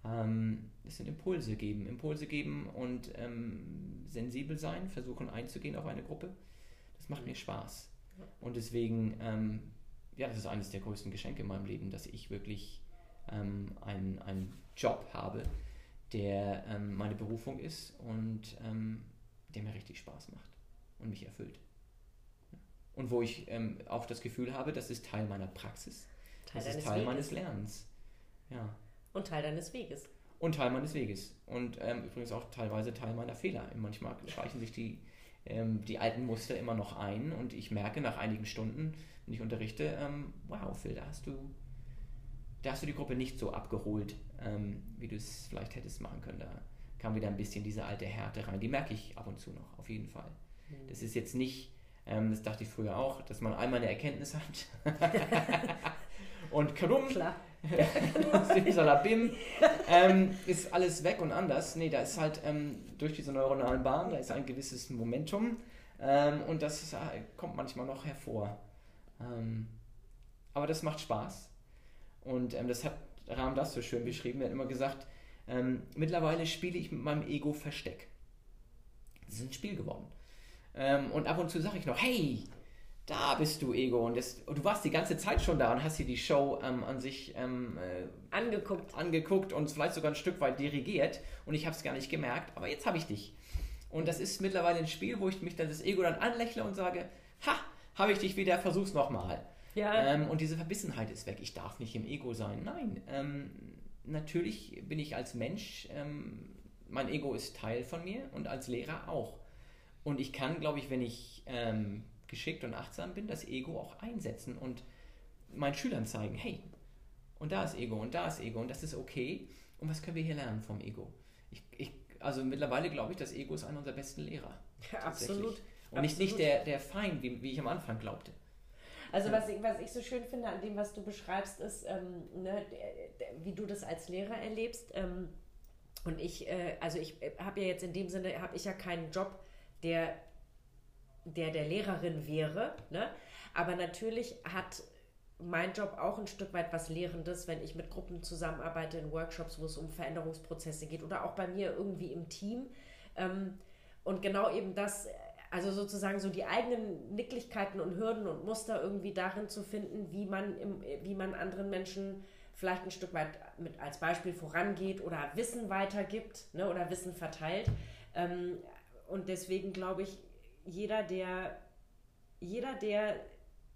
Ähm, es sind Impulse geben, Impulse geben und ähm, sensibel sein, versuchen einzugehen auf eine Gruppe. Das macht mir Spaß. Und deswegen, ähm, ja, das ist eines der größten Geschenke in meinem Leben, dass ich wirklich ähm, einen, einen Job habe, der ähm, meine Berufung ist und ähm, der mir richtig Spaß macht und mich erfüllt. Und wo ich ähm, auch das Gefühl habe, das ist Teil meiner Praxis. Teil das ist Teil Weges. meines Lernens. Ja. Und Teil deines Weges. Und Teil meines Weges. Und ähm, übrigens auch teilweise Teil meiner Fehler. Manchmal schleichen sich die, ähm, die alten Muster immer noch ein und ich merke nach einigen Stunden, wenn ich unterrichte, ähm, wow, Phil, da hast du, da hast du die Gruppe nicht so abgeholt, ähm, wie du es vielleicht hättest machen können. Da kam wieder ein bisschen diese alte Härte rein. Die merke ich ab und zu noch, auf jeden Fall. Das ist jetzt nicht, ähm, das dachte ich früher auch, dass man einmal eine Erkenntnis hat. und Klar. Simsalabim, ähm, ist alles weg und anders. Nee, da ist halt ähm, durch diese neuronalen Bahnen, da ist ein gewisses Momentum ähm, und das ist, äh, kommt manchmal noch hervor. Ähm, aber das macht Spaß. Und ähm, das hat Rahm das so schön beschrieben. Er hat immer gesagt, ähm, mittlerweile spiele ich mit meinem Ego Versteck. Das ist ein Spiel geworden. Und ab und zu sage ich noch, hey, da bist du, Ego. Und, das, und, du warst die ganze Zeit schon da und hast dir die Show ähm, an sich ähm, äh, angeguckt. angeguckt und vielleicht sogar ein Stück weit dirigiert. Und ich habe es gar nicht gemerkt, aber jetzt habe ich dich. Und das ist mittlerweile ein Spiel, wo ich mich dann das Ego dann anlächle und sage, ha, habe ich dich wieder, versuch's nochmal. Ja. Ähm, und diese Verbissenheit ist weg. Ich darf nicht im Ego sein. Nein, ähm, natürlich bin ich als Mensch, ähm, mein Ego ist Teil von mir und als Lehrer auch. Und ich kann, glaube ich, wenn ich ähm, geschickt und achtsam bin, das Ego auch einsetzen und meinen Schülern zeigen, hey, und da ist Ego und da ist Ego und das ist okay. Und was können wir hier lernen vom Ego? Ich, ich, also mittlerweile glaube ich, das Ego ist einer unserer besten Lehrer. Ja, absolut. Und nicht, nicht der, der Feind, wie, wie ich am Anfang glaubte. Also was ich, was ich so schön finde an dem, was du beschreibst, ist, ähm, ne, wie du das als Lehrer erlebst. Ähm, und ich, äh, also ich äh, habe ja jetzt in dem Sinne, habe ich ja keinen Job, der der der Lehrerin wäre. Ne? Aber natürlich hat mein Job auch ein Stück weit was Lehrendes, wenn ich mit Gruppen zusammenarbeite in Workshops, wo es um Veränderungsprozesse geht oder auch bei mir irgendwie im Team. Ähm, und genau eben das, also sozusagen so die eigenen Nicklichkeiten und Hürden und Muster irgendwie darin zu finden, wie man, im, wie man anderen Menschen vielleicht ein Stück weit mit als Beispiel vorangeht oder Wissen weitergibt ne, oder Wissen verteilt. Und deswegen glaube ich, jeder, der, jeder, der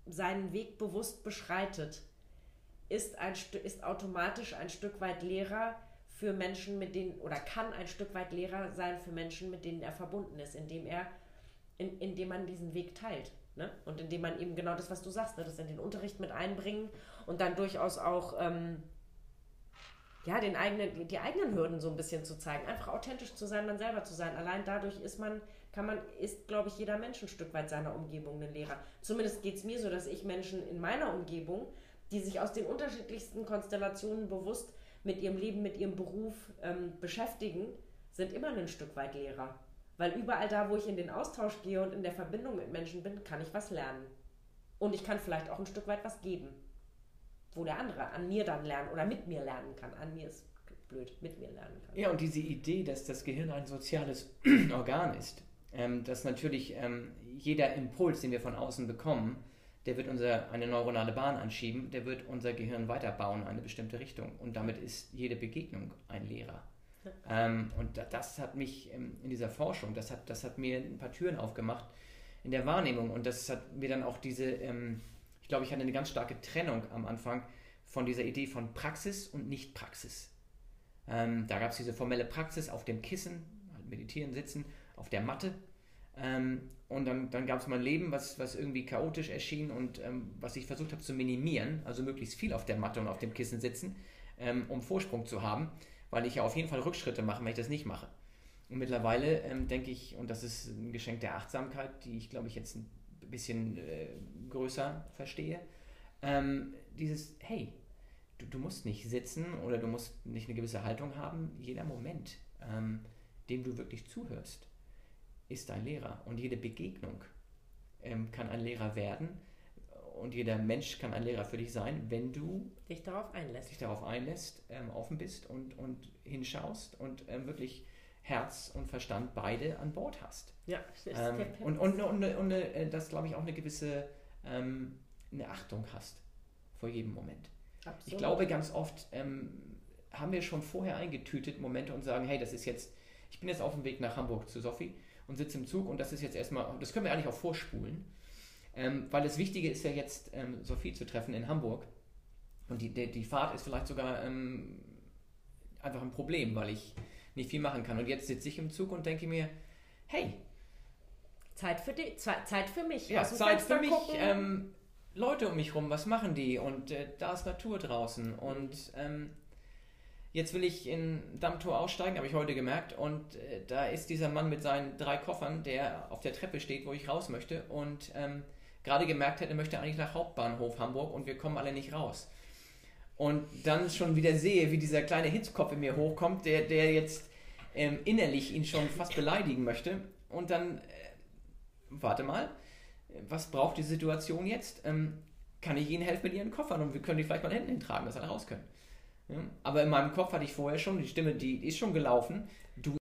seinen Weg bewusst beschreitet, ist, ein, ist automatisch ein Stück weit Lehrer für Menschen, mit denen, oder kann ein Stück weit Lehrer sein für Menschen, mit denen er verbunden ist, indem er, in, indem man diesen Weg teilt. Ne? Und indem man eben genau das, was du sagst, ne? das in den Unterricht mit einbringen und dann durchaus auch ähm, ja, den eigenen, die eigenen Hürden so ein bisschen zu zeigen. Einfach authentisch zu sein, man selber zu sein. Allein dadurch ist man kann man, ist, glaube ich, jeder Mensch ein Stück weit seiner Umgebung ein Lehrer. Zumindest geht es mir so, dass ich Menschen in meiner Umgebung, die sich aus den unterschiedlichsten Konstellationen bewusst mit ihrem Leben, mit ihrem Beruf ähm, beschäftigen, sind immer ein Stück weit Lehrer. Weil überall da, wo ich in den Austausch gehe und in der Verbindung mit Menschen bin, kann ich was lernen. Und ich kann vielleicht auch ein Stück weit was geben. Wo der andere an mir dann lernen oder mit mir lernen kann. An mir ist blöd, mit mir lernen kann. Ja, und diese Idee, dass das Gehirn ein soziales Organ ist, ähm, dass natürlich ähm, jeder Impuls, den wir von außen bekommen, der wird unser, eine neuronale Bahn anschieben, der wird unser Gehirn weiterbauen in eine bestimmte Richtung. Und damit ist jede Begegnung ein Lehrer. Ähm, und das hat mich ähm, in dieser Forschung, das hat, das hat mir ein paar Türen aufgemacht in der Wahrnehmung. Und das hat mir dann auch diese, ähm, glaube, ich hatte eine ganz starke Trennung am Anfang von dieser Idee von Praxis und Nicht-Praxis. Ähm, da gab es diese formelle Praxis auf dem Kissen, halt meditieren, sitzen auf der Matte. Ähm, und dann, dann gab es mein Leben, was, was irgendwie chaotisch erschien und ähm, was ich versucht habe zu minimieren, also möglichst viel auf der Matte und auf dem Kissen sitzen, ähm, um Vorsprung zu haben, weil ich ja auf jeden Fall Rückschritte mache, wenn ich das nicht mache. Und mittlerweile ähm, denke ich, und das ist ein Geschenk der Achtsamkeit, die ich glaube ich jetzt ein bisschen äh, größer verstehe, ähm, dieses, hey, du, du, musst nicht sitzen oder du musst nicht eine gewisse Haltung haben, jeder Moment, ähm, dem du wirklich zuhörst ist ein Lehrer. Und jede Begegnung ähm, kann ein Lehrer werden. Und jeder Mensch kann ein Lehrer für dich sein, wenn du dich darauf einlässt, dich darauf einlässt ähm, offen bist und, und hinschaust und ähm, wirklich Herz und Verstand beide an Bord hast. Ja, ähm, und, und, und, und, äh, das, glaube ich, auch eine gewisse ähm, eine Achtung hast vor jedem Moment. Absolut. Ich glaube, ganz oft ähm, haben wir schon vorher eingetütet Momente und sagen, hey, das ist jetzt, ich bin jetzt auf dem Weg nach Hamburg zu Sophie und sitze im Zug und das ist jetzt erstmal, das können wir eigentlich auch vorspulen, ähm, weil das Wichtige ist ja jetzt, ähm, Sophie zu treffen in Hamburg und die, die, die Fahrt ist vielleicht sogar ähm, einfach ein Problem, weil ich nicht viel machen kann. Und jetzt sitze ich im Zug und denke mir, hey, Zeit für, die, Zeit für mich. Ja, Zeit Fenster für mich. Ähm, Leute um mich rum, was machen die? Und äh, da ist Natur draußen. Und ähm, jetzt will ich in Dammtor aussteigen, habe ich heute gemerkt. Und äh, da ist dieser Mann mit seinen drei Koffern, der auf der Treppe steht, wo ich raus möchte. Und ähm, gerade gemerkt hat, er möchte eigentlich nach Hauptbahnhof Hamburg und wir kommen alle nicht raus. Und dann schon wieder sehe, wie dieser kleine Hitzkopf in mir hochkommt, der, der jetzt ähm, innerlich ihn schon fast beleidigen möchte. Und dann äh, warte mal, was braucht die Situation jetzt? Ähm, kann ich Ihnen helfen mit Ihren Koffern und wir können die vielleicht mal hinten hintragen, dass alle raus können. Ja? Aber in meinem Kopf hatte ich vorher schon, die Stimme, die ist schon gelaufen. Du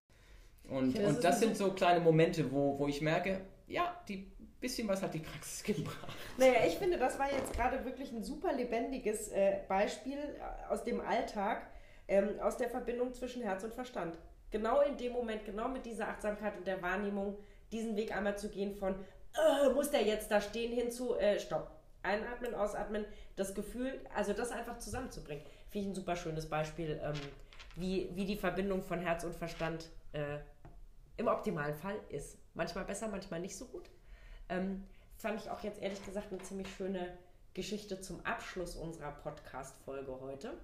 und, das, und das sind so kleine Momente, wo, wo ich merke, ja, die bisschen was hat die Praxis gebracht. Naja, ich finde, das war jetzt gerade wirklich ein super lebendiges äh, Beispiel äh, aus dem Alltag, ähm, aus der Verbindung zwischen Herz und Verstand. Genau in dem Moment, genau mit dieser Achtsamkeit und der Wahrnehmung, diesen Weg einmal zu gehen von, äh, muss der jetzt da stehen, hin zu, äh, stopp. Einatmen, ausatmen, das Gefühl, also das einfach zusammenzubringen. Finde ich ein super schönes Beispiel, ähm, wie, wie die Verbindung von Herz und Verstand äh, im optimalen Fall ist. Manchmal besser, manchmal nicht so gut. Ähm, fand ich auch jetzt ehrlich gesagt eine ziemlich schöne Geschichte zum Abschluss unserer Podcast-Folge heute.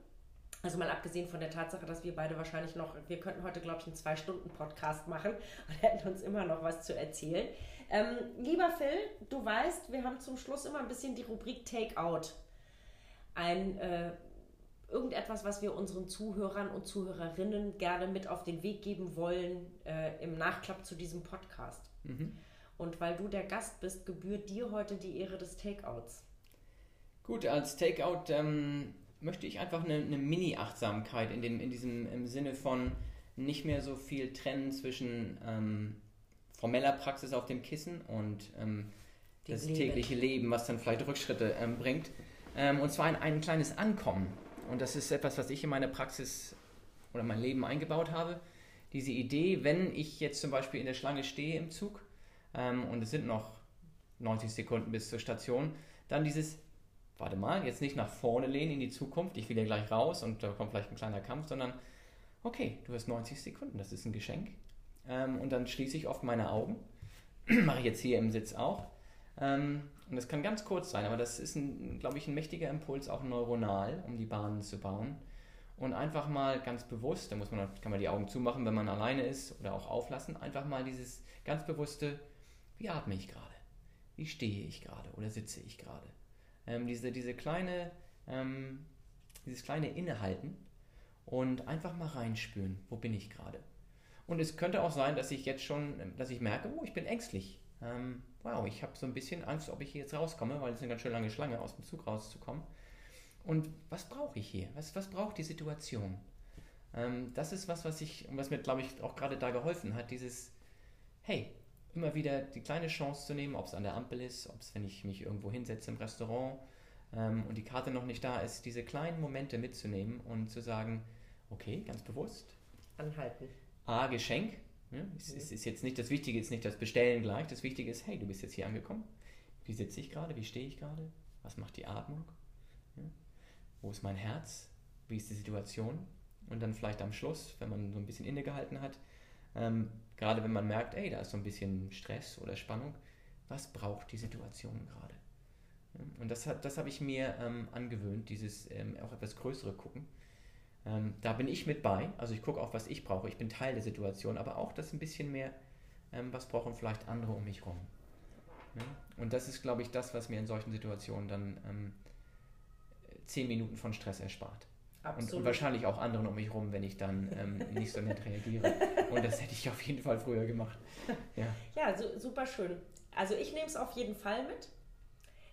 Also mal abgesehen von der Tatsache, dass wir beide wahrscheinlich noch, wir könnten heute, glaube ich, einen Zwei-Stunden-Podcast machen und hätten uns immer noch was zu erzählen. Ähm, lieber Phil, du weißt, wir haben zum Schluss immer ein bisschen die Rubrik Take-out. Ein äh, irgendetwas, was wir unseren Zuhörern und Zuhörerinnen gerne mit auf den Weg geben wollen äh, im Nachklapp zu diesem Podcast. Mhm. Und weil du der Gast bist, gebührt dir heute die Ehre des Takeouts. Gut, als Takeout ähm, möchte ich einfach eine, eine Mini-Achtsamkeit in, in diesem im Sinne von nicht mehr so viel trennen zwischen ähm, formeller Praxis auf dem Kissen und ähm, das Leben. tägliche Leben, was dann vielleicht Rückschritte ähm, bringt. Ähm, und zwar ein, ein kleines Ankommen. Und das ist etwas, was ich in meine Praxis oder mein Leben eingebaut habe. Diese Idee, wenn ich jetzt zum Beispiel in der Schlange stehe im Zug ähm, und es sind noch 90 Sekunden bis zur Station, dann dieses warte mal, jetzt nicht nach vorne lehnen in die Zukunft, ich will ja gleich raus und da kommt vielleicht ein kleiner Kampf, sondern okay, du hast 90 Sekunden, das ist ein Geschenk. Ähm, und dann schließe ich oft meine Augen, mache ich jetzt hier im Sitz auch. Ähm, und das kann ganz kurz sein, aber das ist, glaube ich, ein mächtiger Impuls, auch neuronal, um die Bahnen zu bauen. Und einfach mal ganz bewusst, da muss man, kann man die Augen zumachen, wenn man alleine ist oder auch auflassen, einfach mal dieses ganz bewusste, wie atme ich gerade? Wie stehe ich gerade oder sitze ich gerade? ähm, diese, diese kleine, ähm, dieses kleine Innehalten und einfach mal reinspüren, wo bin ich gerade. Und es könnte auch sein, dass ich jetzt schon, dass ich merke, oh, ich bin ängstlich. Ähm, wow, ich habe so ein bisschen Angst, ob ich hier jetzt rauskomme, weil es eine ganz schön lange Schlange aus dem Zug rauszukommen. Und was brauche ich hier? Was, was braucht die Situation? Ähm, das ist was, was ich, was mir, glaube ich, auch gerade da geholfen hat, dieses, hey, immer wieder die kleine Chance zu nehmen, ob es an der Ampel ist, ob es, wenn ich mich irgendwo hinsetze im Restaurant ähm, und die Karte noch nicht da ist, diese kleinen Momente mitzunehmen und zu sagen, okay, ganz bewusst. Anhalten. A, Geschenk. Ja, es, mhm. ist, ist jetzt nicht das Wichtige, ist nicht das Bestellen gleich. Das Wichtige ist, hey, du bist jetzt hier angekommen. Wie sitze ich gerade? Wie stehe ich gerade? Was macht die Atmung? Ja, wo ist mein Herz? Wie ist die Situation? Und dann vielleicht am Schluss, wenn man so ein bisschen innegehalten hat, ähm, gerade wenn man merkt, ey, da ist so ein bisschen Stress oder Spannung, was braucht die Situation gerade? Und das, das habe ich mir ähm, angewöhnt, dieses ähm, auch etwas größere Gucken. Ähm, da bin ich mit bei, also ich gucke auch, was ich brauche, ich bin Teil der Situation, aber auch das ein bisschen mehr, ähm, was brauchen vielleicht andere um mich herum. Ja? Und das ist, glaube ich, das, was mir in solchen Situationen dann ähm, zehn Minuten von Stress erspart. Und, und, wahrscheinlich auch anderen um mich herum, wenn ich dann ähm, nicht so nett reagiere. Und das hätte ich auf jeden Fall früher gemacht. Ja, ja so, super schön. Also ich nehme es auf jeden Fall mit.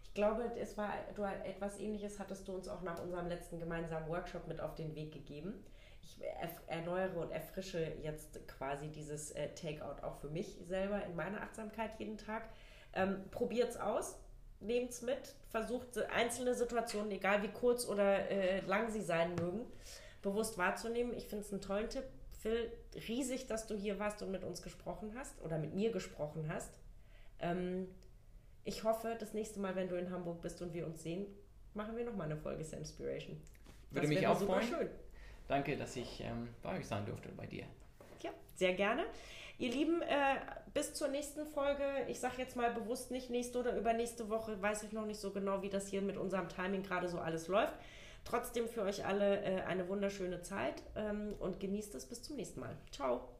Ich glaube, es war du, etwas ähnliches hattest du uns auch nach unserem letzten gemeinsamen Workshop mit auf den Weg gegeben. Ich erneuere und erfrische jetzt quasi dieses äh, Takeout auch für mich selber in meiner Achtsamkeit jeden Tag. Ähm, es aus nehmt es mit, versucht einzelne Situationen, egal wie kurz oder äh, lang sie sein mögen, bewusst wahrzunehmen. Ich finde es einen tollen Tipp. Phil, riesig, dass du hier warst und mit uns gesprochen hast oder mit mir gesprochen hast. Ähm, ich hoffe, das nächste Mal, wenn du in Hamburg bist und wir uns sehen, machen wir nochmal eine Folge Samspiration. Würde mich auch freuen. Schön. Danke, dass ich ähm, bei euch sein durfte, bei dir. Ja, sehr gerne. Ihr Lieben, äh, bis zur nächsten Folge. Ich sage jetzt mal bewusst nicht nächste oder übernächste Woche. Weiß ich noch nicht so genau, wie das hier mit unserem Timing gerade so alles läuft. Trotzdem für euch alle äh, eine wunderschöne Zeit ähm, und genießt es bis zum nächsten Mal. Ciao.